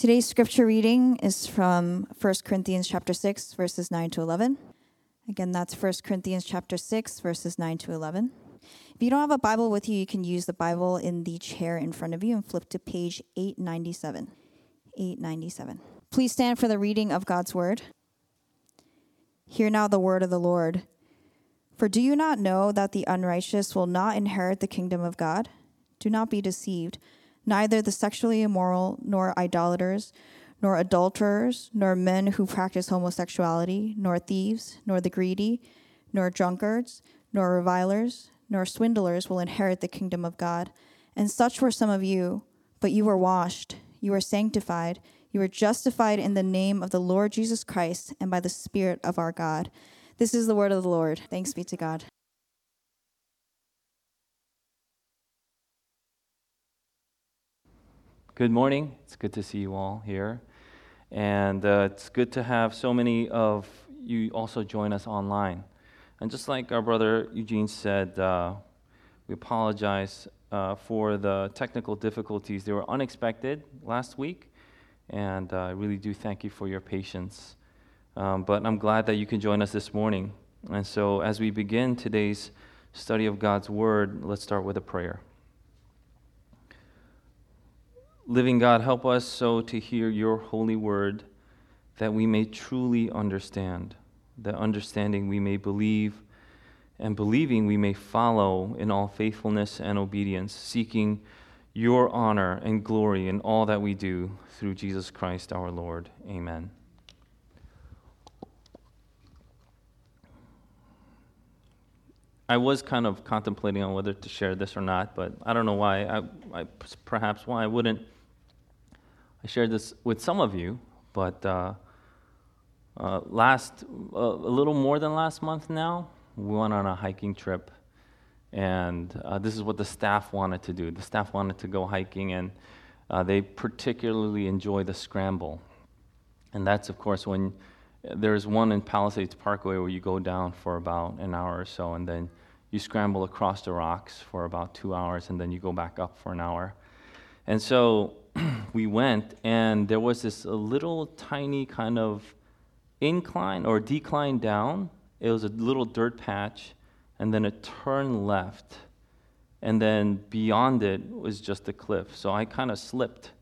Today's scripture reading is from 1 Corinthians chapter 6 verses 9 to 11. Again, that's 1 Corinthians chapter 6 verses 9 to 11. If you don't have a Bible with you, you can use the Bible in the chair in front of you and flip to page 897. 897. Please stand for the reading of God's word. Hear now the word of the Lord. For do you not know that the unrighteous will not inherit the kingdom of God? Do not be deceived. Neither the sexually immoral, nor idolaters, nor adulterers, nor men who practice homosexuality, nor thieves, nor the greedy, nor drunkards, nor revilers, nor swindlers will inherit the kingdom of God. And such were some of you, but you were washed, you were sanctified, you were justified in the name of the Lord Jesus Christ and by the Spirit of our God. This is the word of the Lord. Thanks be to God. Good morning. It's good to see you all here. And uh, it's good to have so many of you also join us online. And just like our brother Eugene said, uh, we apologize uh, for the technical difficulties. They were unexpected last week, and uh, I really do thank you for your patience. Um, but I'm glad that you can join us this morning. And so, as we begin today's study of God's Word, let's start with a prayer. Living God, help us so to hear your holy word that we may truly understand. That understanding we may believe, and believing we may follow in all faithfulness and obedience, seeking your honor and glory in all that we do through Jesus Christ our Lord. Amen. I was kind of contemplating on whether to share this or not, but I don't know why. I, I perhaps why I wouldn't I shared this with some of you, but uh, uh, last, uh, a little more than last month now, we went on a hiking trip. And uh, this is what the staff wanted to do. The staff wanted to go hiking, and uh, they particularly enjoy the scramble. And that's, of course, when there's one in Palisades Parkway where you go down for about an hour or so, and then you scramble across the rocks for about two hours, and then you go back up for an hour. And so we went, and there was this little tiny kind of incline or decline down. It was a little dirt patch, and then a turn left. And then beyond it was just a cliff. So I kind of slipped.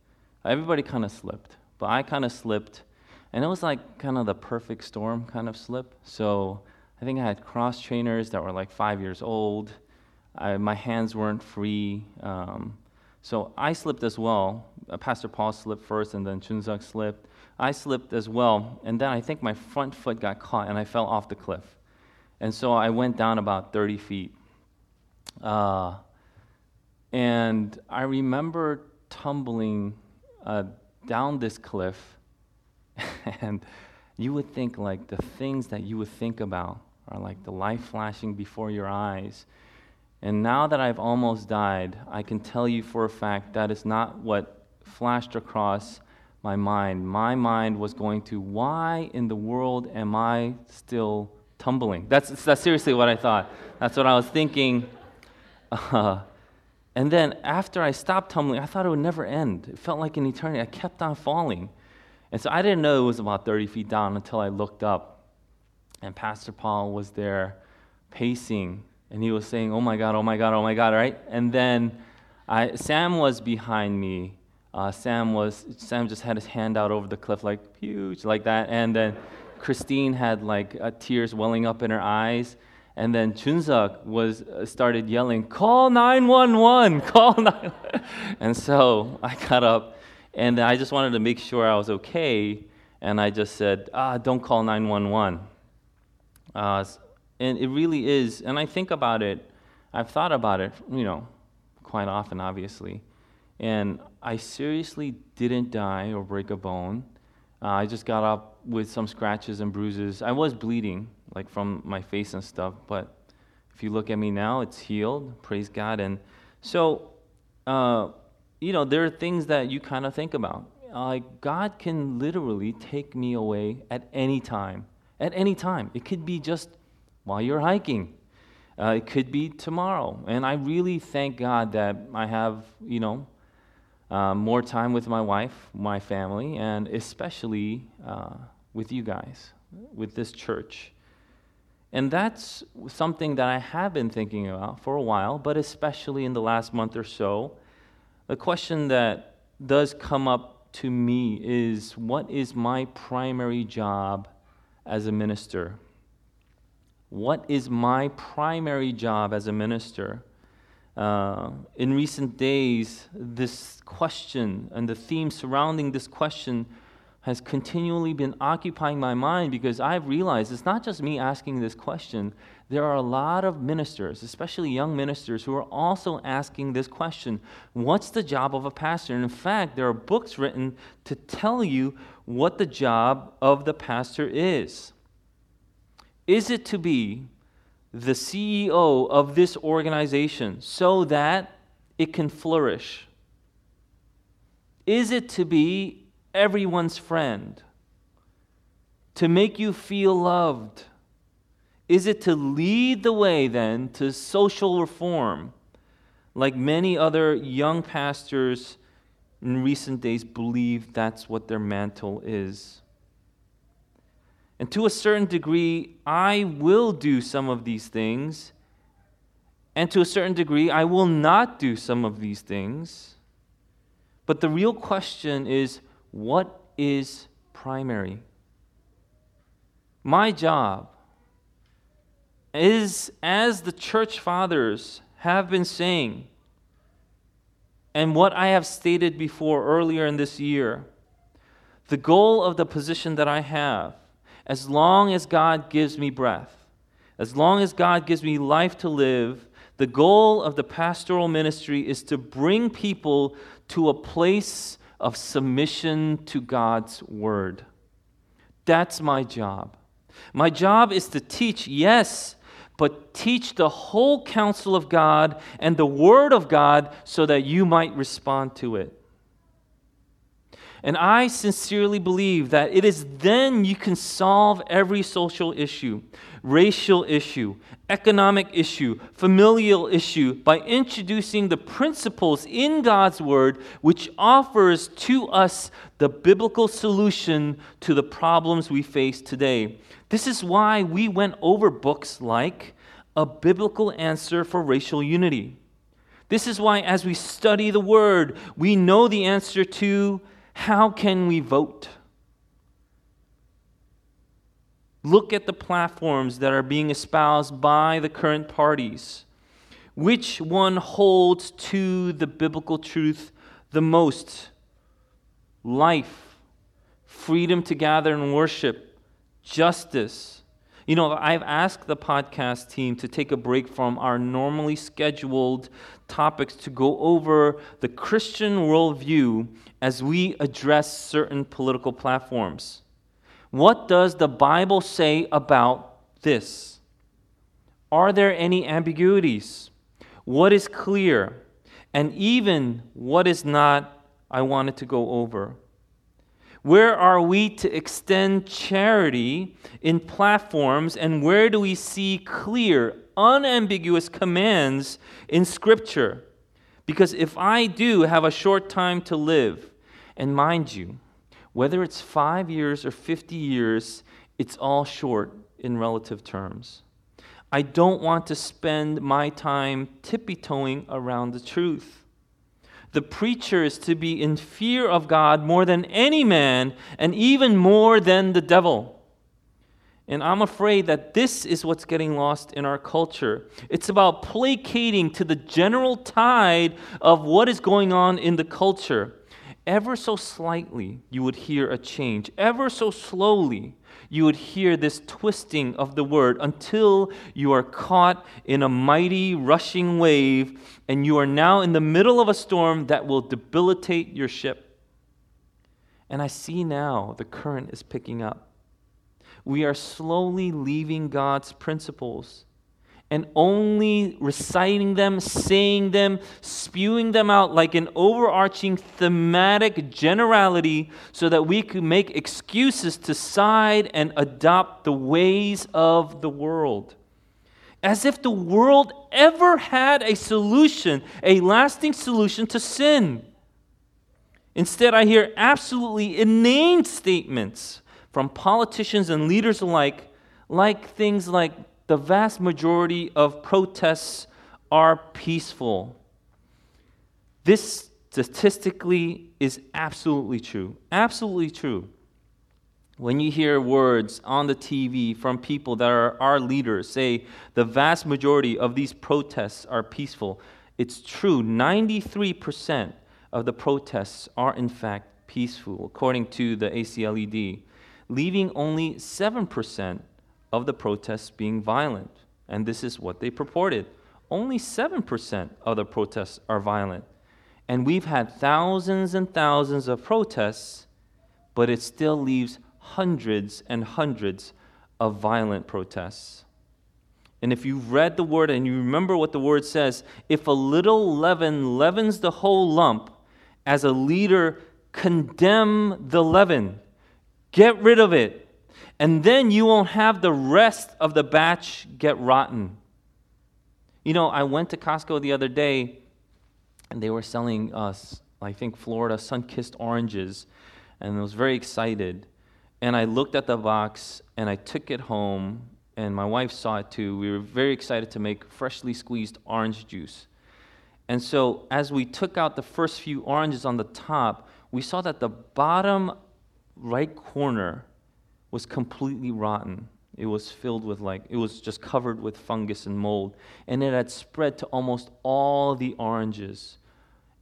Everybody kind of slipped, but I kind of slipped. And it was like kind of the perfect storm kind of slip. So I think I had cross trainers that were like five years old. I, my hands weren't free. Um, so I slipped as well. Uh, Pastor Paul slipped first, and then Chunzuk slipped. I slipped as well, and then I think my front foot got caught, and I fell off the cliff. And so I went down about 30 feet. Uh, and I remember tumbling uh, down this cliff, and you would think like the things that you would think about are like the light flashing before your eyes and now that I've almost died, I can tell you for a fact that is not what flashed across my mind. My mind was going to, why in the world am I still tumbling? That's, that's seriously what I thought. That's what I was thinking. Uh, and then after I stopped tumbling, I thought it would never end. It felt like an eternity. I kept on falling. And so I didn't know it was about 30 feet down until I looked up. And Pastor Paul was there pacing and he was saying, "Oh my God, oh my God, oh my God!" Right? And then I, Sam was behind me. Uh, Sam was Sam just had his hand out over the cliff like huge like that, and then Christine had like uh, tears welling up in her eyes. And then Chunzak was uh, started yelling, "Call 911! Call 9!" and so I got up, and I just wanted to make sure I was okay, and I just said, "Ah, don't call 911." And it really is, and I think about it, I've thought about it, you know, quite often, obviously. And I seriously didn't die or break a bone. Uh, I just got up with some scratches and bruises. I was bleeding, like from my face and stuff, but if you look at me now, it's healed. Praise God. And so, uh, you know, there are things that you kind of think about. Like, uh, God can literally take me away at any time. At any time. It could be just while you're hiking. Uh, it could be tomorrow. And I really thank God that I have, you know, uh, more time with my wife, my family, and especially uh, with you guys, with this church. And that's something that I have been thinking about for a while, but especially in the last month or so. The question that does come up to me is what is my primary job as a minister? What is my primary job as a minister? Uh, in recent days, this question and the theme surrounding this question has continually been occupying my mind because I've realized it's not just me asking this question. There are a lot of ministers, especially young ministers, who are also asking this question What's the job of a pastor? And in fact, there are books written to tell you what the job of the pastor is. Is it to be the CEO of this organization so that it can flourish? Is it to be everyone's friend? To make you feel loved? Is it to lead the way then to social reform, like many other young pastors in recent days believe that's what their mantle is? And to a certain degree, I will do some of these things, and to a certain degree, I will not do some of these things. But the real question is what is primary? My job is, as the church fathers have been saying, and what I have stated before earlier in this year, the goal of the position that I have, as long as God gives me breath, as long as God gives me life to live, the goal of the pastoral ministry is to bring people to a place of submission to God's word. That's my job. My job is to teach, yes, but teach the whole counsel of God and the word of God so that you might respond to it. And I sincerely believe that it is then you can solve every social issue, racial issue, economic issue, familial issue by introducing the principles in God's Word which offers to us the biblical solution to the problems we face today. This is why we went over books like A Biblical Answer for Racial Unity. This is why, as we study the Word, we know the answer to how can we vote? Look at the platforms that are being espoused by the current parties. Which one holds to the biblical truth the most? Life, freedom to gather and worship, justice. You know, I've asked the podcast team to take a break from our normally scheduled topics to go over the Christian worldview as we address certain political platforms. What does the Bible say about this? Are there any ambiguities? What is clear? And even what is not, I wanted to go over. Where are we to extend charity in platforms, and where do we see clear, unambiguous commands in Scripture? Because if I do have a short time to live, and mind you, whether it's five years or 50 years, it's all short in relative terms. I don't want to spend my time tippy toeing around the truth. The preacher is to be in fear of God more than any man, and even more than the devil. And I'm afraid that this is what's getting lost in our culture. It's about placating to the general tide of what is going on in the culture. Ever so slightly, you would hear a change. Ever so slowly, you would hear this twisting of the word until you are caught in a mighty rushing wave and you are now in the middle of a storm that will debilitate your ship. And I see now the current is picking up we are slowly leaving God's principles and only reciting them, saying them, spewing them out like an overarching thematic generality so that we could make excuses to side and adopt the ways of the world. As if the world ever had a solution, a lasting solution to sin. Instead, I hear absolutely inane statements from politicians and leaders alike, like things like the vast majority of protests are peaceful. This statistically is absolutely true. Absolutely true. When you hear words on the TV from people that are our leaders say the vast majority of these protests are peaceful, it's true. 93% of the protests are in fact peaceful, according to the ACLED, leaving only 7% of the protests being violent. And this is what they purported. Only 7% of the protests are violent. And we've had thousands and thousands of protests, but it still leaves hundreds and hundreds of violent protests. And if you've read the word and you remember what the word says, if a little leaven leavens the whole lump, as a leader, condemn the leaven, get rid of it, and then you won't have the rest of the batch get rotten. You know, I went to Costco the other day, and they were selling us, I think, Florida sun kissed oranges, and I was very excited. And I looked at the box, and I took it home, and my wife saw it too. We were very excited to make freshly squeezed orange juice. And so, as we took out the first few oranges on the top, we saw that the bottom right corner was completely rotten. It was filled with, like, it was just covered with fungus and mold. And it had spread to almost all the oranges.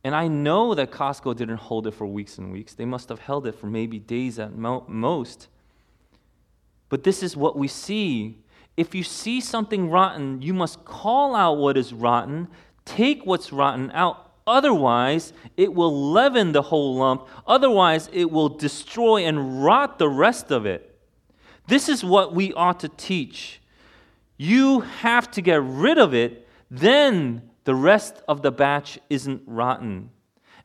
And I know that Costco didn't hold it for weeks and weeks. They must have held it for maybe days at mo- most. But this is what we see. If you see something rotten, you must call out what is rotten, Take what's rotten out. Otherwise, it will leaven the whole lump. Otherwise, it will destroy and rot the rest of it. This is what we ought to teach. You have to get rid of it, then the rest of the batch isn't rotten.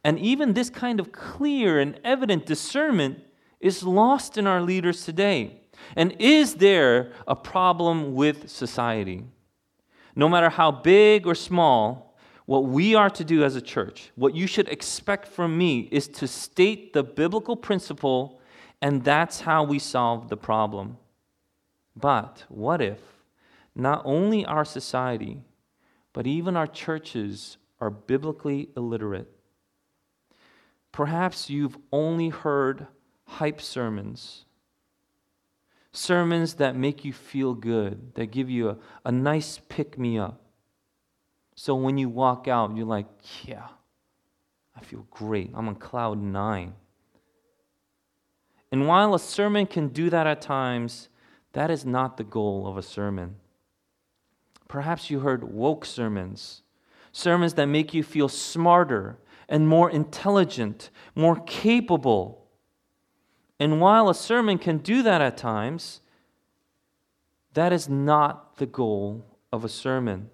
And even this kind of clear and evident discernment is lost in our leaders today. And is there a problem with society? No matter how big or small, what we are to do as a church, what you should expect from me, is to state the biblical principle, and that's how we solve the problem. But what if not only our society, but even our churches are biblically illiterate? Perhaps you've only heard hype sermons, sermons that make you feel good, that give you a, a nice pick me up. So when you walk out, you're like, yeah, I feel great. I'm on cloud nine. And while a sermon can do that at times, that is not the goal of a sermon. Perhaps you heard woke sermons, sermons that make you feel smarter and more intelligent, more capable. And while a sermon can do that at times, that is not the goal of a sermon.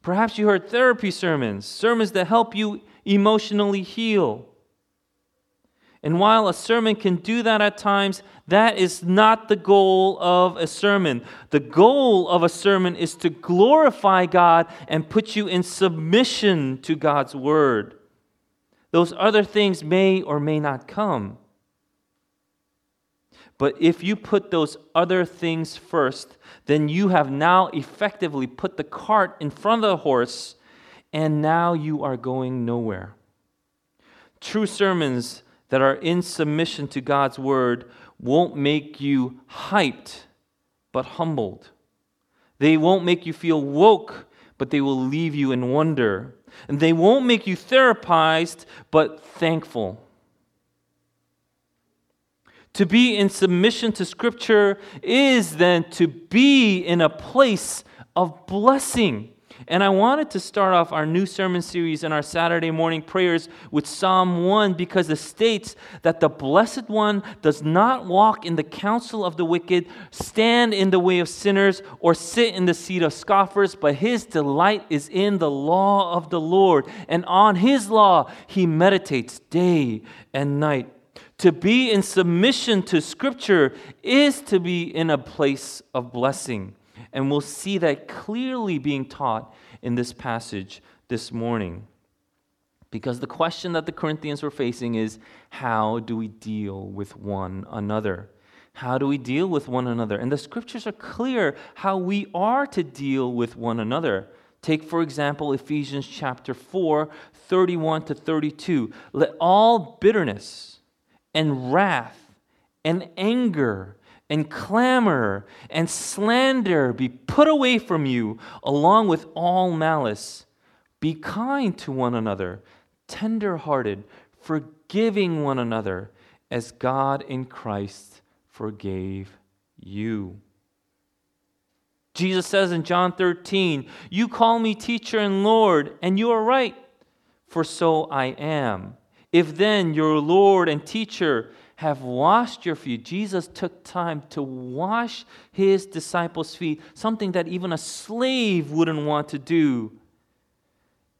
Perhaps you heard therapy sermons, sermons that help you emotionally heal. And while a sermon can do that at times, that is not the goal of a sermon. The goal of a sermon is to glorify God and put you in submission to God's word. Those other things may or may not come. But if you put those other things first, then you have now effectively put the cart in front of the horse, and now you are going nowhere. True sermons that are in submission to God's word won't make you hyped, but humbled. They won't make you feel woke, but they will leave you in wonder. And they won't make you therapized, but thankful. To be in submission to Scripture is then to be in a place of blessing. And I wanted to start off our new sermon series and our Saturday morning prayers with Psalm 1 because it states that the Blessed One does not walk in the counsel of the wicked, stand in the way of sinners, or sit in the seat of scoffers, but his delight is in the law of the Lord. And on his law he meditates day and night. To be in submission to Scripture is to be in a place of blessing. And we'll see that clearly being taught in this passage this morning. Because the question that the Corinthians were facing is how do we deal with one another? How do we deal with one another? And the scriptures are clear how we are to deal with one another. Take, for example, Ephesians chapter 4, 31 to 32. Let all bitterness and wrath and anger and clamor and slander be put away from you, along with all malice. Be kind to one another, tender hearted, forgiving one another, as God in Christ forgave you. Jesus says in John 13, You call me teacher and Lord, and you are right, for so I am. If then your Lord and teacher have washed your feet, Jesus took time to wash his disciples' feet, something that even a slave wouldn't want to do.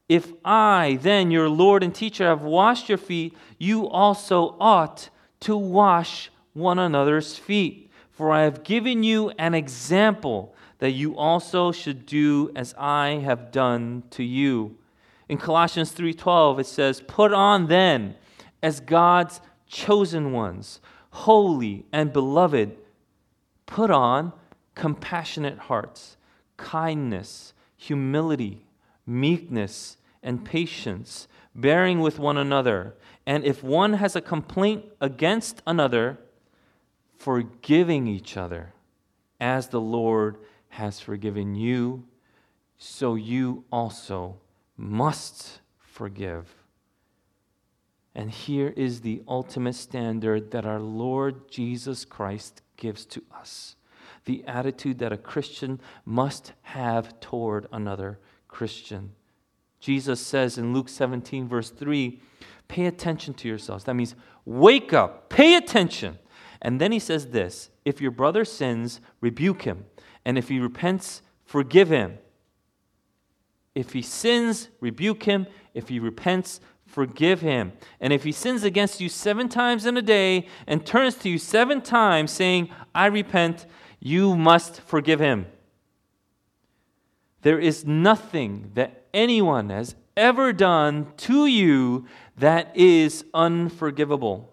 If I, then your Lord and teacher, have washed your feet, you also ought to wash one another's feet. For I have given you an example that you also should do as I have done to you. In Colossians 3:12 it says, "Put on then as God's chosen ones, holy and beloved, put on compassionate hearts, kindness, humility, meekness, and patience, bearing with one another, and if one has a complaint against another, forgiving each other, as the Lord has forgiven you, so you also must forgive. And here is the ultimate standard that our Lord Jesus Christ gives to us the attitude that a Christian must have toward another Christian. Jesus says in Luke 17, verse 3, pay attention to yourselves. That means wake up, pay attention. And then he says this if your brother sins, rebuke him. And if he repents, forgive him. If he sins, rebuke him. If he repents, forgive him. And if he sins against you seven times in a day and turns to you seven times saying, I repent, you must forgive him. There is nothing that anyone has ever done to you that is unforgivable.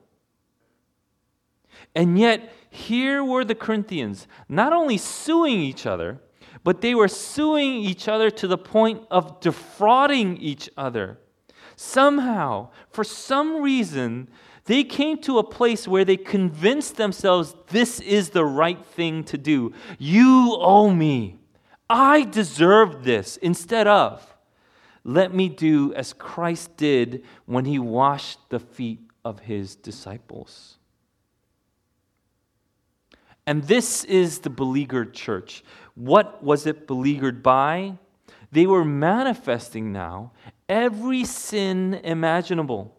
And yet, here were the Corinthians not only suing each other, but they were suing each other to the point of defrauding each other. Somehow, for some reason, they came to a place where they convinced themselves this is the right thing to do. You owe me. I deserve this. Instead of, let me do as Christ did when he washed the feet of his disciples. And this is the beleaguered church. What was it beleaguered by? They were manifesting now every sin imaginable.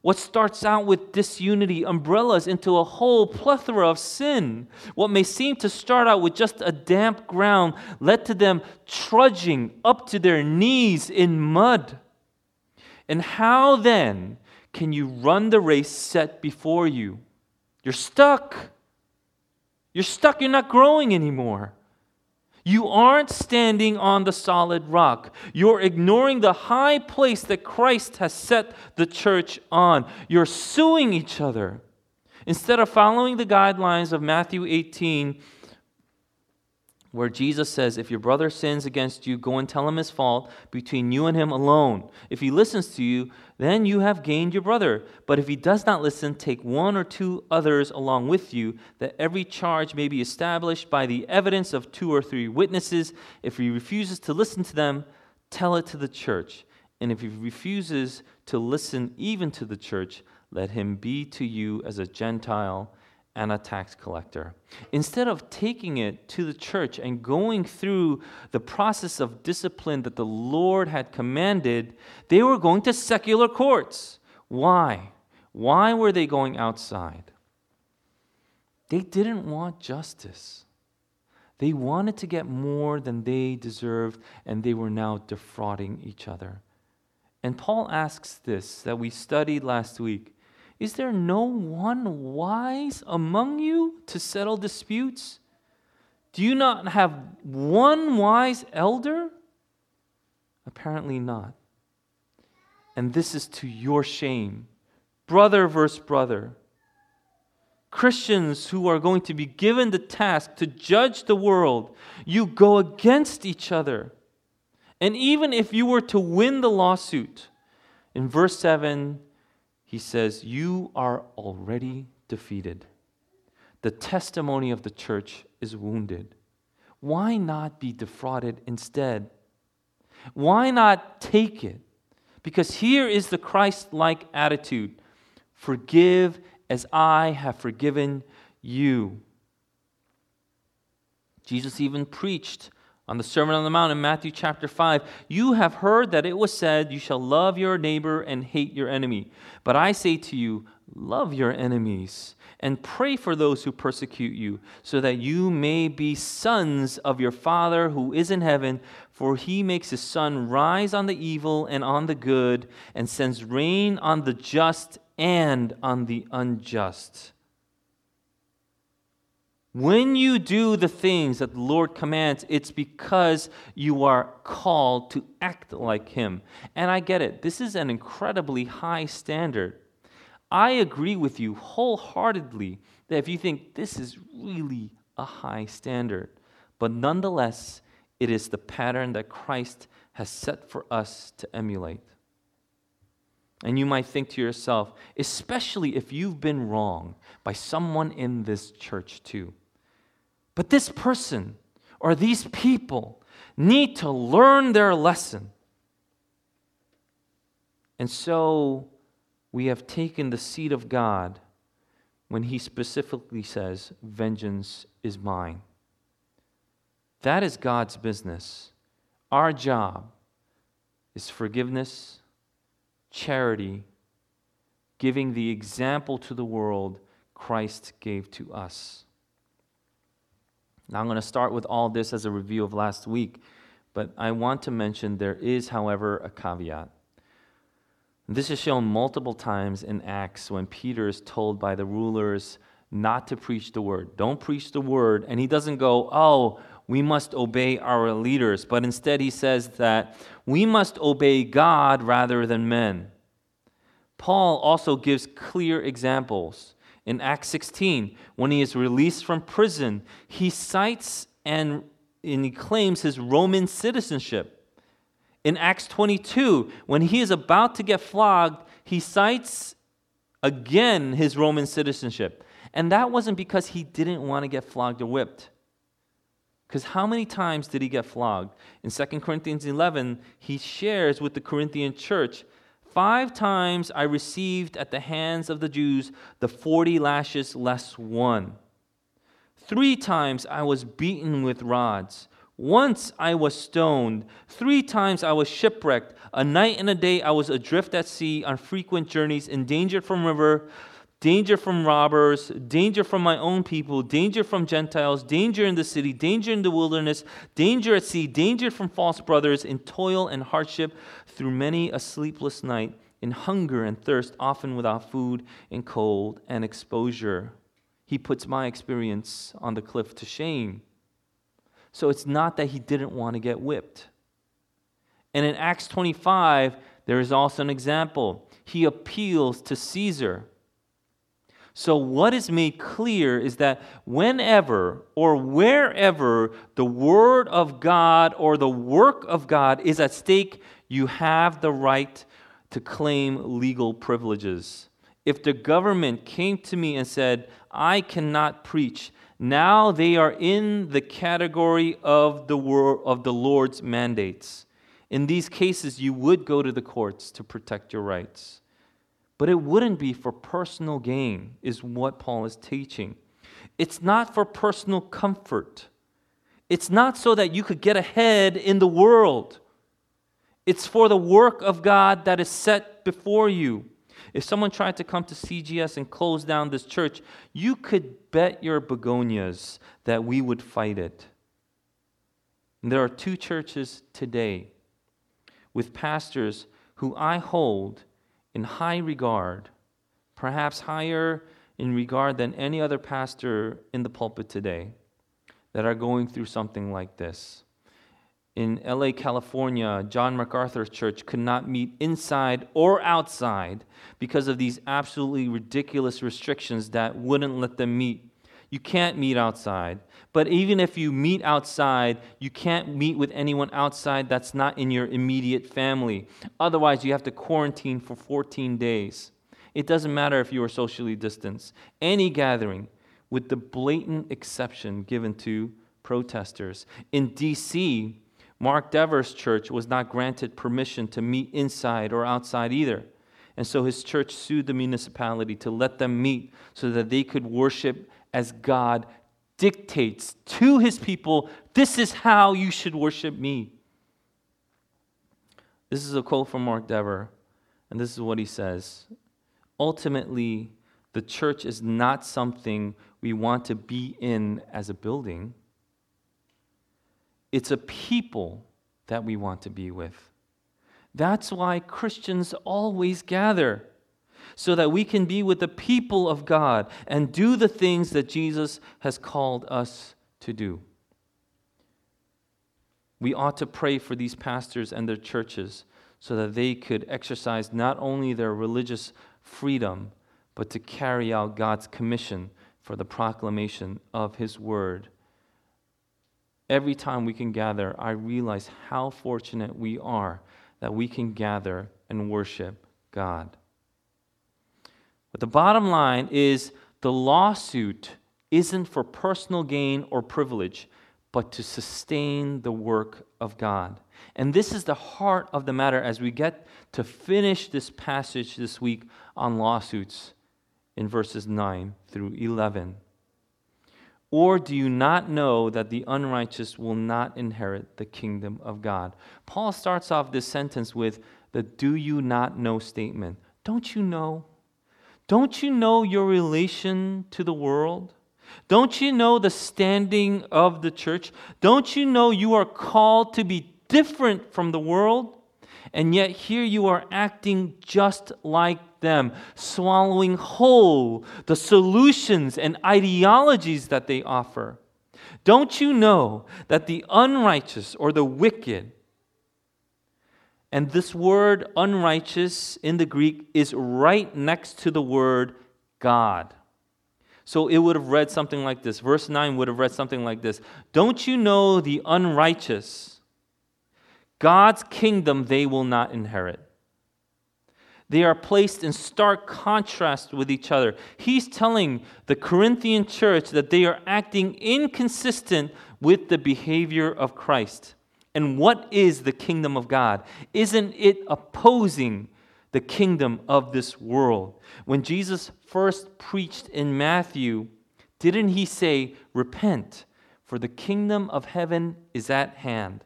What starts out with disunity umbrellas into a whole plethora of sin. What may seem to start out with just a damp ground led to them trudging up to their knees in mud. And how then can you run the race set before you? You're stuck. You're stuck, you're not growing anymore. You aren't standing on the solid rock. You're ignoring the high place that Christ has set the church on. You're suing each other. Instead of following the guidelines of Matthew 18, where Jesus says, If your brother sins against you, go and tell him his fault between you and him alone. If he listens to you, then you have gained your brother. But if he does not listen, take one or two others along with you, that every charge may be established by the evidence of two or three witnesses. If he refuses to listen to them, tell it to the church. And if he refuses to listen even to the church, let him be to you as a Gentile and a tax collector. Instead of taking it to the church and going through the process of discipline that the Lord had commanded, they were going to secular courts. Why? Why were they going outside? They didn't want justice. They wanted to get more than they deserved, and they were now defrauding each other. And Paul asks this that we studied last week is there no one wise among you to settle disputes? Do you not have one wise elder? Apparently not. and this is to your shame. Brother versus brother. Christians who are going to be given the task to judge the world, you go against each other. And even if you were to win the lawsuit, in verse 7, he says, You are already defeated. The testimony of the church is wounded. Why not be defrauded instead? Why not take it? Because here is the Christ like attitude forgive as I have forgiven you. Jesus even preached on the Sermon on the Mount in Matthew chapter 5 You have heard that it was said, You shall love your neighbor and hate your enemy. But I say to you, love your enemies and pray for those who persecute you, so that you may be sons of your Father who is in heaven. For he makes his sun rise on the evil and on the good, and sends rain on the just and on the unjust. When you do the things that the Lord commands, it's because you are called to act like Him. And I get it. This is an incredibly high standard. I agree with you wholeheartedly that if you think this is really a high standard, but nonetheless, it is the pattern that Christ has set for us to emulate. And you might think to yourself, especially if you've been wrong by someone in this church too but this person or these people need to learn their lesson. And so we have taken the seat of God when he specifically says, Vengeance is mine. That is God's business. Our job is forgiveness, charity, giving the example to the world Christ gave to us. Now, I'm going to start with all this as a review of last week, but I want to mention there is, however, a caveat. This is shown multiple times in Acts when Peter is told by the rulers not to preach the word. Don't preach the word. And he doesn't go, oh, we must obey our leaders, but instead he says that we must obey God rather than men. Paul also gives clear examples in Acts 16, when he is released from prison, he cites and, and he claims his Roman citizenship. In Acts 22, when he is about to get flogged, he cites again his Roman citizenship. And that wasn't because he didn't want to get flogged or whipped. Because how many times did he get flogged? In 2 Corinthians 11, he shares with the Corinthian church Five times I received at the hands of the Jews the 40 lashes less one. Three times I was beaten with rods. Once I was stoned. Three times I was shipwrecked. A night and a day I was adrift at sea on frequent journeys, endangered from river danger from robbers, danger from my own people, danger from Gentiles, danger in the city, danger in the wilderness, danger at sea, danger from false brothers, in toil and hardship, through many a sleepless night, in hunger and thirst, often without food, in cold and exposure. He puts my experience on the cliff to shame. So it's not that he didn't want to get whipped. And in Acts 25, there is also an example. He appeals to Caesar. So, what is made clear is that whenever or wherever the Word of God or the work of God is at stake, you have the right to claim legal privileges. If the government came to me and said, I cannot preach, now they are in the category of the, of the Lord's mandates. In these cases, you would go to the courts to protect your rights. But it wouldn't be for personal gain, is what Paul is teaching. It's not for personal comfort. It's not so that you could get ahead in the world. It's for the work of God that is set before you. If someone tried to come to CGS and close down this church, you could bet your begonias that we would fight it. And there are two churches today with pastors who I hold in high regard, perhaps higher in regard than any other pastor in the pulpit today, that are going through something like this. in LA, California, John MacArthur's church could not meet inside or outside because of these absolutely ridiculous restrictions that wouldn't let them meet. You can't meet outside. But even if you meet outside, you can't meet with anyone outside that's not in your immediate family. Otherwise, you have to quarantine for 14 days. It doesn't matter if you are socially distanced. Any gathering, with the blatant exception given to protesters. In D.C., Mark Dever's church was not granted permission to meet inside or outside either. And so his church sued the municipality to let them meet so that they could worship as God dictates to his people this is how you should worship me. This is a quote from Mark Dever, and this is what he says Ultimately, the church is not something we want to be in as a building. It's a people that we want to be with. That's why Christians always gather, so that we can be with the people of God and do the things that Jesus has called us to do. We ought to pray for these pastors and their churches so that they could exercise not only their religious freedom, but to carry out God's commission for the proclamation of His word Every time we can gather, I realize how fortunate we are that we can gather and worship God. But the bottom line is the lawsuit isn't for personal gain or privilege, but to sustain the work of God. And this is the heart of the matter as we get to finish this passage this week on lawsuits in verses 9 through 11. Or do you not know that the unrighteous will not inherit the kingdom of God? Paul starts off this sentence with the do you not know statement. Don't you know? Don't you know your relation to the world? Don't you know the standing of the church? Don't you know you are called to be different from the world? And yet here you are acting just like them, swallowing whole the solutions and ideologies that they offer. Don't you know that the unrighteous or the wicked, and this word unrighteous in the Greek is right next to the word God. So it would have read something like this. Verse 9 would have read something like this Don't you know the unrighteous? God's kingdom they will not inherit. They are placed in stark contrast with each other. He's telling the Corinthian church that they are acting inconsistent with the behavior of Christ. And what is the kingdom of God? Isn't it opposing the kingdom of this world? When Jesus first preached in Matthew, didn't he say, Repent, for the kingdom of heaven is at hand?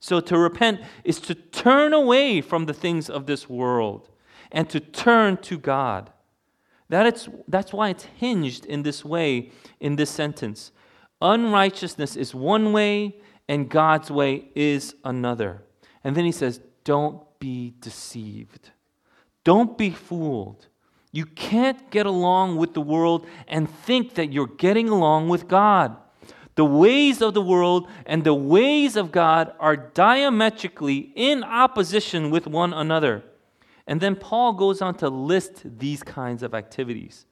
So to repent is to turn away from the things of this world and to turn to God. That it's, that's why it's hinged in this way in this sentence. Unrighteousness is one way, and God's way is another. And then he says, Don't be deceived. Don't be fooled. You can't get along with the world and think that you're getting along with God. The ways of the world and the ways of God are diametrically in opposition with one another. And then Paul goes on to list these kinds of activities.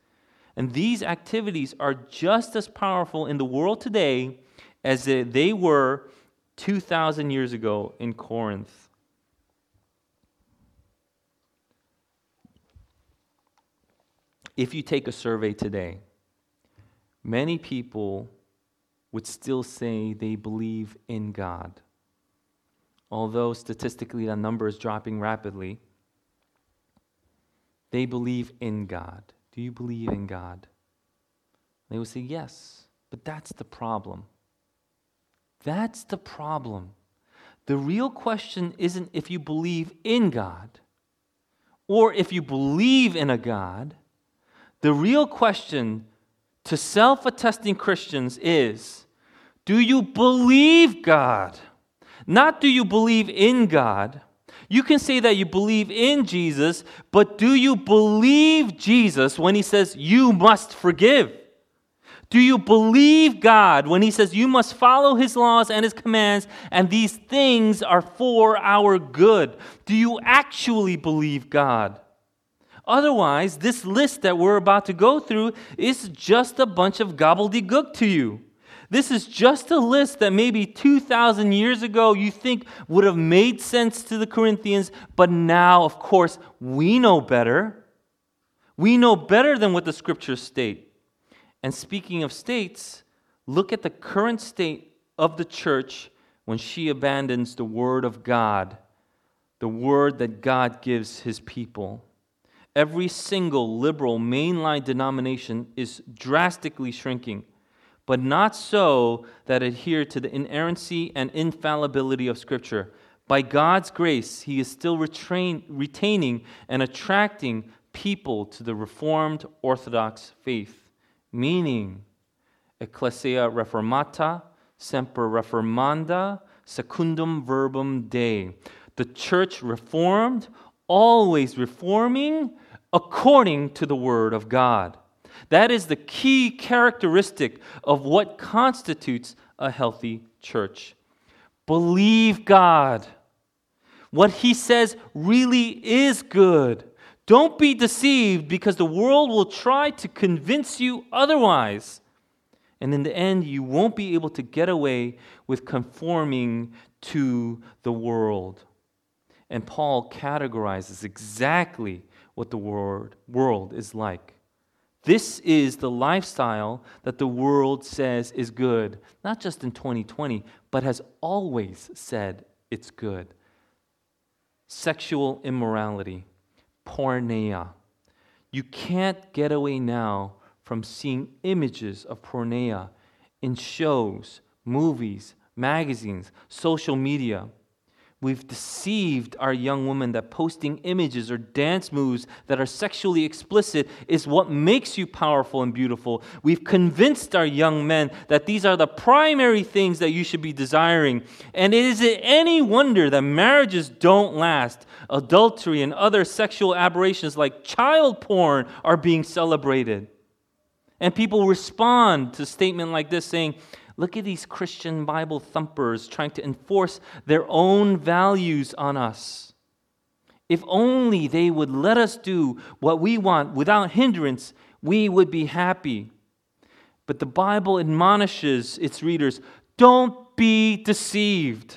And these activities are just as powerful in the world today as they were 2,000 years ago in Corinth. If you take a survey today, many people would still say they believe in God. Although statistically that number is dropping rapidly, they believe in God. Do you believe in God? They would say yes, but that's the problem. That's the problem. The real question isn't if you believe in God or if you believe in a God. The real question to self attesting Christians is do you believe God? Not do you believe in God. You can say that you believe in Jesus, but do you believe Jesus when he says you must forgive? Do you believe God when He says you must follow His laws and His commands, and these things are for our good? Do you actually believe God? Otherwise, this list that we're about to go through is just a bunch of gobbledygook to you. This is just a list that maybe 2,000 years ago you think would have made sense to the Corinthians, but now, of course, we know better. We know better than what the scriptures state. And speaking of states, look at the current state of the church when she abandons the word of God, the word that God gives his people. Every single liberal mainline denomination is drastically shrinking, but not so that adhere to the inerrancy and infallibility of Scripture. By God's grace, He is still retrain, retaining and attracting people to the Reformed Orthodox faith, meaning Ecclesia Reformata, Semper Reformanda, Secundum Verbum Dei. The church reformed, always reforming, according to the Word of God. That is the key characteristic of what constitutes a healthy church. Believe God. What He says really is good. Don't be deceived because the world will try to convince you otherwise. And in the end, you won't be able to get away with conforming to the world. And Paul categorizes exactly what the world, world is like. This is the lifestyle that the world says is good, not just in 2020, but has always said it's good. Sexual immorality, porneia. You can't get away now from seeing images of porneia in shows, movies, magazines, social media. We've deceived our young women that posting images or dance moves that are sexually explicit is what makes you powerful and beautiful. We've convinced our young men that these are the primary things that you should be desiring. And is it any wonder that marriages don't last? Adultery and other sexual aberrations like child porn are being celebrated. And people respond to a statement like this saying, Look at these Christian Bible thumpers trying to enforce their own values on us. If only they would let us do what we want without hindrance, we would be happy. But the Bible admonishes its readers don't be deceived.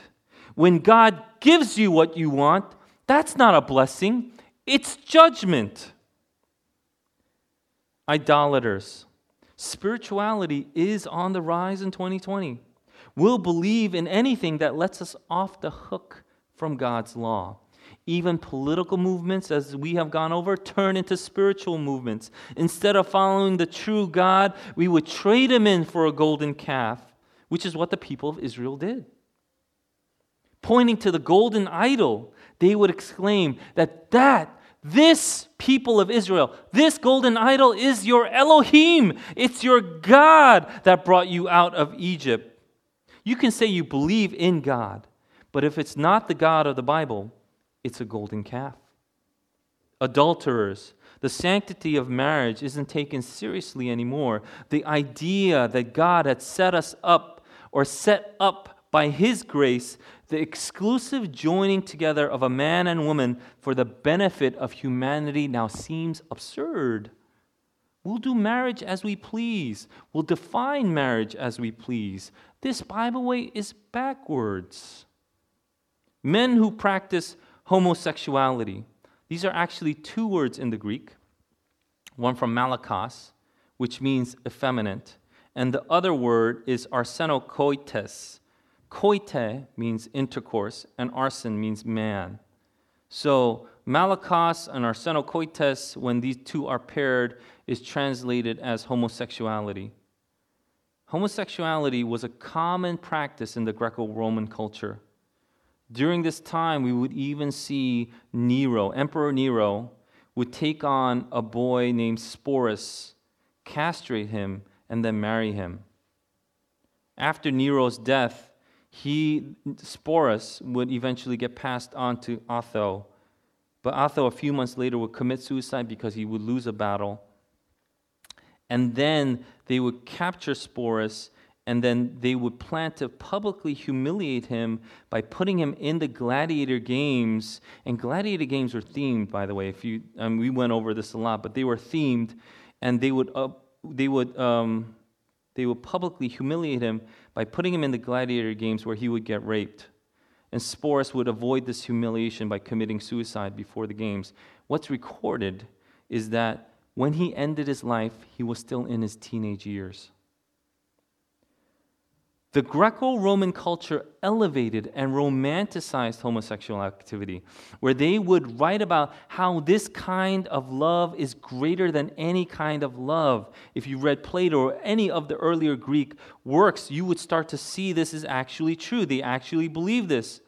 When God gives you what you want, that's not a blessing, it's judgment. Idolaters Spirituality is on the rise in 2020. We'll believe in anything that lets us off the hook from God's law. Even political movements, as we have gone over, turn into spiritual movements. Instead of following the true God, we would trade him in for a golden calf, which is what the people of Israel did. Pointing to the golden idol, they would exclaim that that this people of Israel, this golden idol is your Elohim. It's your God that brought you out of Egypt. You can say you believe in God, but if it's not the God of the Bible, it's a golden calf. Adulterers, the sanctity of marriage isn't taken seriously anymore. The idea that God had set us up or set up by His grace the exclusive joining together of a man and woman for the benefit of humanity now seems absurd. We'll do marriage as we please. We'll define marriage as we please. This Bible way is backwards. Men who practice homosexuality, these are actually two words in the Greek one from malakos, which means effeminate, and the other word is arsenokoites, Koite means intercourse, and arsen means man. So malakos and arsenokoites, when these two are paired, is translated as homosexuality. Homosexuality was a common practice in the Greco Roman culture. During this time, we would even see Nero, Emperor Nero, would take on a boy named Sporus, castrate him, and then marry him. After Nero's death, he, Sporus, would eventually get passed on to Otho. But Otho, a few months later, would commit suicide because he would lose a battle. And then they would capture Sporus and then they would plan to publicly humiliate him by putting him in the gladiator games and gladiator games were themed by the way if you um, we went over this a lot but they were themed and they would uh, they would um, they would publicly humiliate him by putting him in the gladiator games where he would get raped. And sporus would avoid this humiliation by committing suicide before the games. What's recorded is that when he ended his life he was still in his teenage years the Greco Roman culture elevated and romanticized homosexual activity, where they would write about how this kind of love is greater than any kind of love. If you read Plato or any of the earlier Greek works, you would start to see this is actually true. They actually believe this.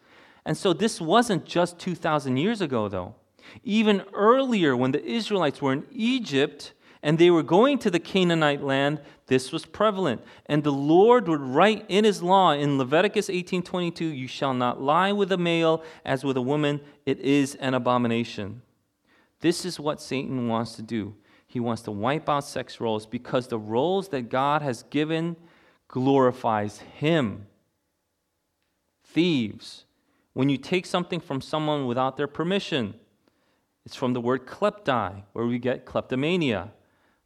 And so this wasn't just 2,000 years ago, though. Even earlier, when the Israelites were in Egypt, and they were going to the Canaanite land, this was prevalent. And the Lord would write in his law in Leviticus 18:22, "You shall not lie with a male as with a woman; it is an abomination." This is what Satan wants to do. He wants to wipe out sex roles because the roles that God has given glorifies him. Thieves, when you take something from someone without their permission, it's from the word kleptai, where we get kleptomania.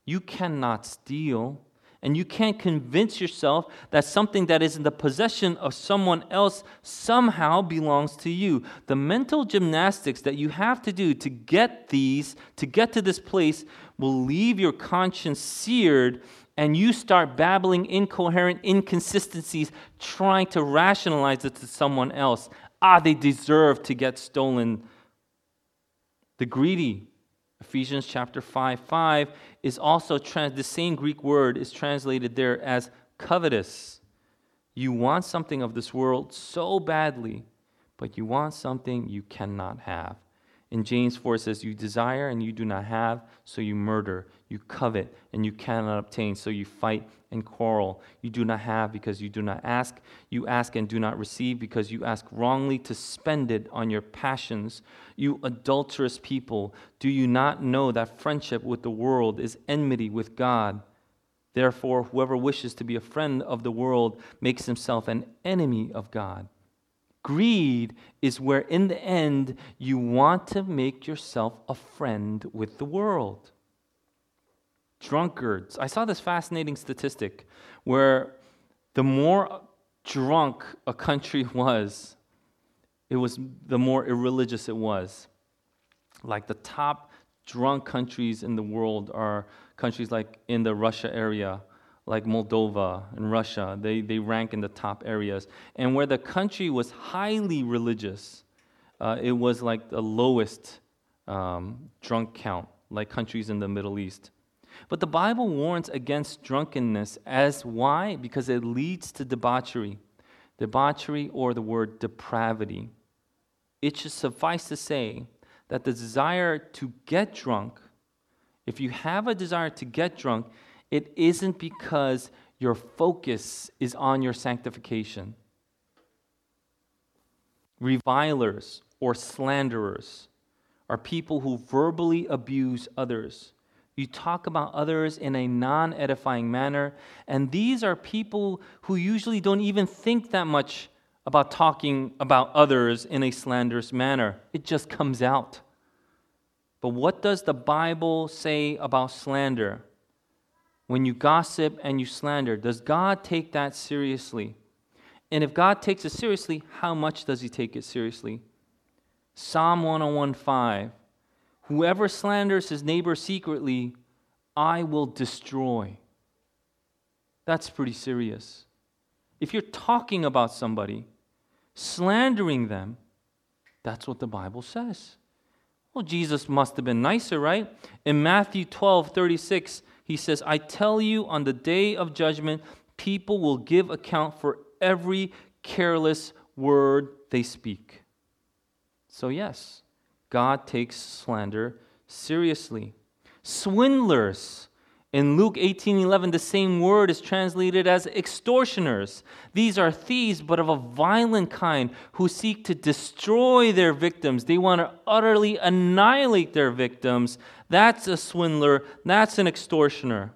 You cannot steal. And you can't convince yourself that something that is in the possession of someone else somehow belongs to you. The mental gymnastics that you have to do to get these, to get to this place, will leave your conscience seared and you start babbling incoherent inconsistencies, trying to rationalize it to someone else. Ah, they deserve to get stolen. The greedy Ephesians chapter 5 5 is also trans- the same Greek word is translated there as covetous. You want something of this world so badly, but you want something you cannot have. In James 4 it says, You desire and you do not have, so you murder. You covet and you cannot obtain, so you fight and quarrel. You do not have because you do not ask. You ask and do not receive because you ask wrongly to spend it on your passions. You adulterous people, do you not know that friendship with the world is enmity with God? Therefore, whoever wishes to be a friend of the world makes himself an enemy of God. Greed is where, in the end, you want to make yourself a friend with the world. Drunkards. I saw this fascinating statistic where the more drunk a country was, it was the more irreligious it was. Like the top drunk countries in the world are countries like in the Russia area, like Moldova and Russia, they, they rank in the top areas. And where the country was highly religious, uh, it was like the lowest um, drunk count, like countries in the Middle East. But the Bible warns against drunkenness as why? Because it leads to debauchery. Debauchery or the word depravity. It should suffice to say that the desire to get drunk, if you have a desire to get drunk, it isn't because your focus is on your sanctification. Revilers or slanderers are people who verbally abuse others. You talk about others in a non edifying manner, and these are people who usually don't even think that much about talking about others in a slanderous manner. It just comes out. But what does the Bible say about slander? When you gossip and you slander, does God take that seriously? And if God takes it seriously, how much does He take it seriously? Psalm 101:5 Whoever slanders his neighbor secretly, I will destroy. That's pretty serious. If you're talking about somebody, slandering them, that's what the Bible says. Well, Jesus must have been nicer, right? In Matthew 12 36, he says, I tell you, on the day of judgment, people will give account for every careless word they speak. So, yes, God takes slander seriously. Swindlers. In Luke 18:11 the same word is translated as extortioners. These are thieves but of a violent kind who seek to destroy their victims. They want to utterly annihilate their victims that's a swindler. That's an extortioner.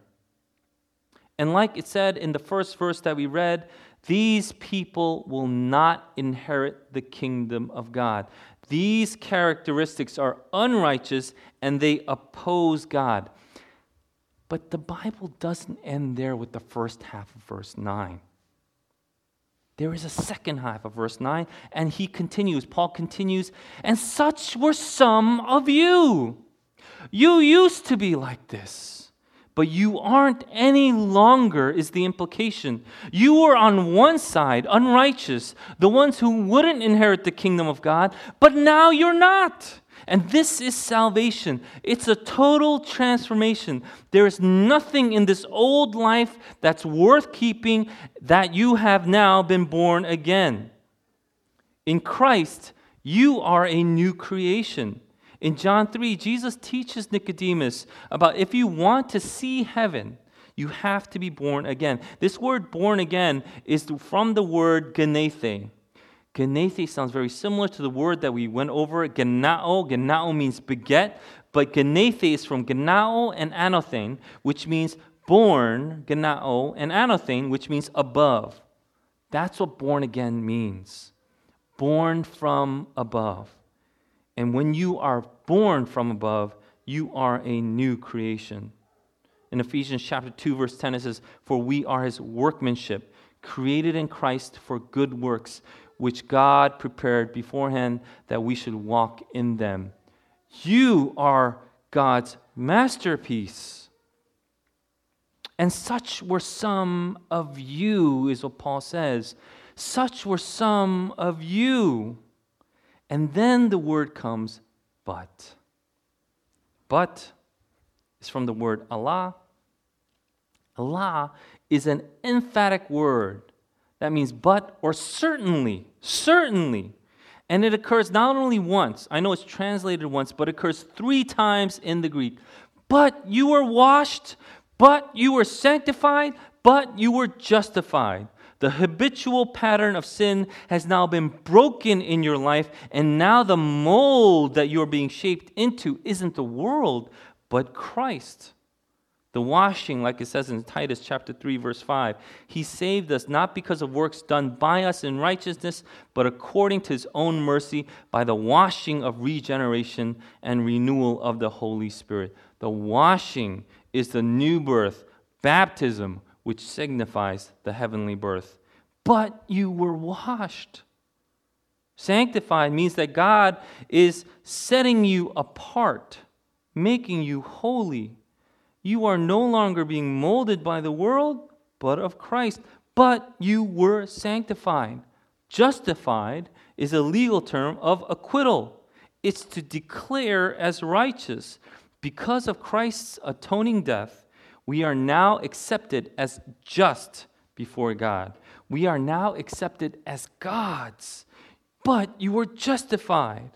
And like it said in the first verse that we read, these people will not inherit the kingdom of God. These characteristics are unrighteous and they oppose God. But the Bible doesn't end there with the first half of verse 9. There is a second half of verse 9, and he continues. Paul continues, and such were some of you. You used to be like this, but you aren't any longer, is the implication. You were on one side, unrighteous, the ones who wouldn't inherit the kingdom of God, but now you're not. And this is salvation. It's a total transformation. There is nothing in this old life that's worth keeping that you have now been born again. In Christ, you are a new creation. In John 3, Jesus teaches Nicodemus about if you want to see heaven, you have to be born again. This word born again is from the word genethe. Genethe sounds very similar to the word that we went over, genao. Genao means beget, but genethe is from genao and anothane, which means born, genao, and anothane, which means above. That's what born again means. Born from above. And when you are born from above, you are a new creation. In Ephesians chapter 2 verse 10 it says, "For we are his workmanship, created in Christ for good works, which God prepared beforehand that we should walk in them. You are God's masterpiece. And such were some of you, is what Paul says. Such were some of you. And then the word comes, but. But is from the word alla. alla is an emphatic word that means but or certainly, certainly. And it occurs not only once, I know it's translated once, but it occurs three times in the Greek. But you were washed, but you were sanctified, but you were justified. The habitual pattern of sin has now been broken in your life, and now the mold that you're being shaped into isn't the world, but Christ. The washing, like it says in Titus chapter 3, verse 5, he saved us not because of works done by us in righteousness, but according to his own mercy by the washing of regeneration and renewal of the Holy Spirit. The washing is the new birth, baptism, which signifies the heavenly birth. But you were washed. Sanctified means that God is setting you apart, making you holy you are no longer being molded by the world, but of Christ. But you were sanctified. Justified is a legal term of acquittal, it's to declare as righteous. Because of Christ's atoning death, we are now accepted as just before God. We are now accepted as God's. But you were justified.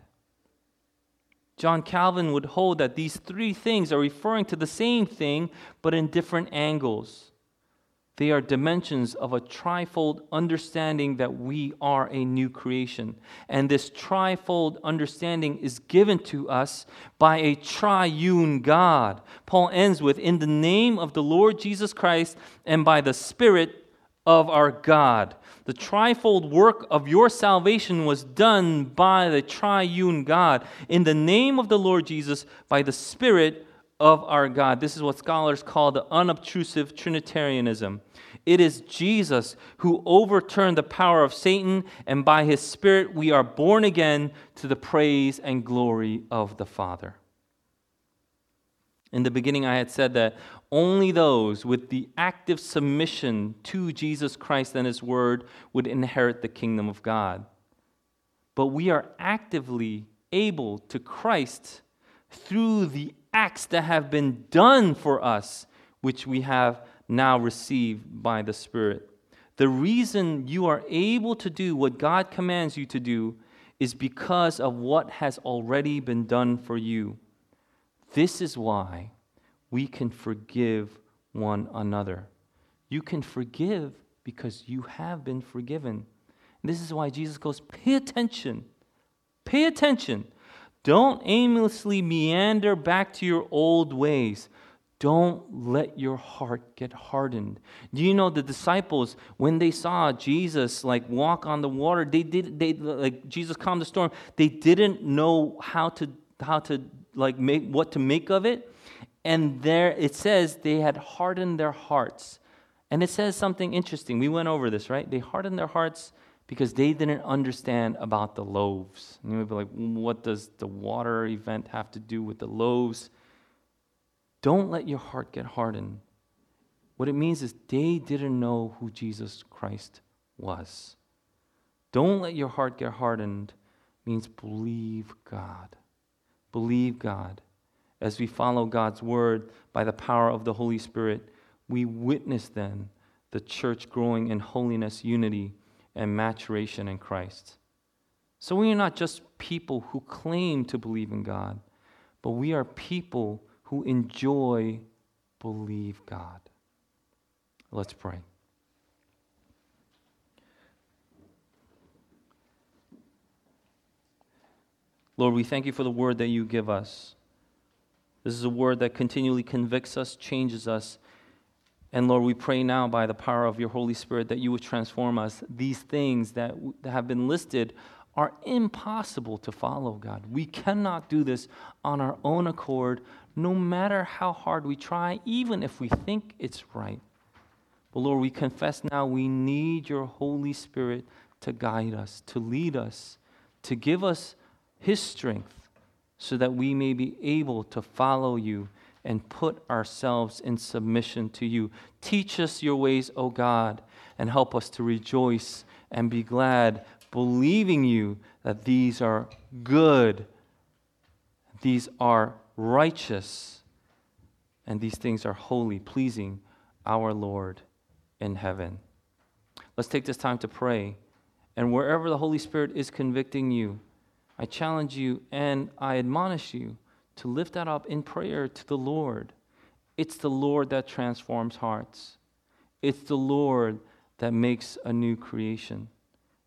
John Calvin would hold that these three things are referring to the same thing, but in different angles. They are dimensions of a trifold understanding that we are a new creation. And this trifold understanding is given to us by a triune God. Paul ends with, In the name of the Lord Jesus Christ and by the Spirit of our God. The trifold work of your salvation was done by the triune God in the name of the Lord Jesus by the Spirit of our God. This is what scholars call the unobtrusive Trinitarianism. It is Jesus who overturned the power of Satan, and by his Spirit we are born again to the praise and glory of the Father. In the beginning, I had said that only those with the active submission to Jesus Christ and His Word would inherit the kingdom of God. But we are actively able to Christ through the acts that have been done for us, which we have now received by the Spirit. The reason you are able to do what God commands you to do is because of what has already been done for you. This is why we can forgive one another. You can forgive because you have been forgiven. And this is why Jesus goes, pay attention. Pay attention. Don't aimlessly meander back to your old ways. Don't let your heart get hardened. Do you know the disciples when they saw Jesus like walk on the water, they did they like Jesus calmed the storm. They didn't know how to how to like make what to make of it. And there it says they had hardened their hearts. And it says something interesting. We went over this, right? They hardened their hearts because they didn't understand about the loaves. And you would be like, what does the water event have to do with the loaves? Don't let your heart get hardened. What it means is they didn't know who Jesus Christ was. Don't let your heart get hardened means believe God. Believe God. As we follow God's word by the power of the Holy Spirit, we witness then the church growing in holiness, unity, and maturation in Christ. So we are not just people who claim to believe in God, but we are people who enjoy believe God. Let's pray. Lord, we thank you for the word that you give us. This is a word that continually convicts us, changes us. And Lord, we pray now by the power of your Holy Spirit that you would transform us. These things that, that have been listed are impossible to follow, God. We cannot do this on our own accord, no matter how hard we try, even if we think it's right. But Lord, we confess now we need your Holy Spirit to guide us, to lead us, to give us his strength so that we may be able to follow you and put ourselves in submission to you. Teach us your ways, O God, and help us to rejoice and be glad, believing you that these are good, these are righteous, and these things are holy, pleasing our Lord in heaven. Let's take this time to pray. And wherever the Holy Spirit is convicting you, I challenge you and I admonish you to lift that up in prayer to the Lord. It's the Lord that transforms hearts, it's the Lord that makes a new creation.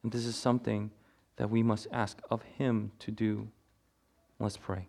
And this is something that we must ask of Him to do. Let's pray.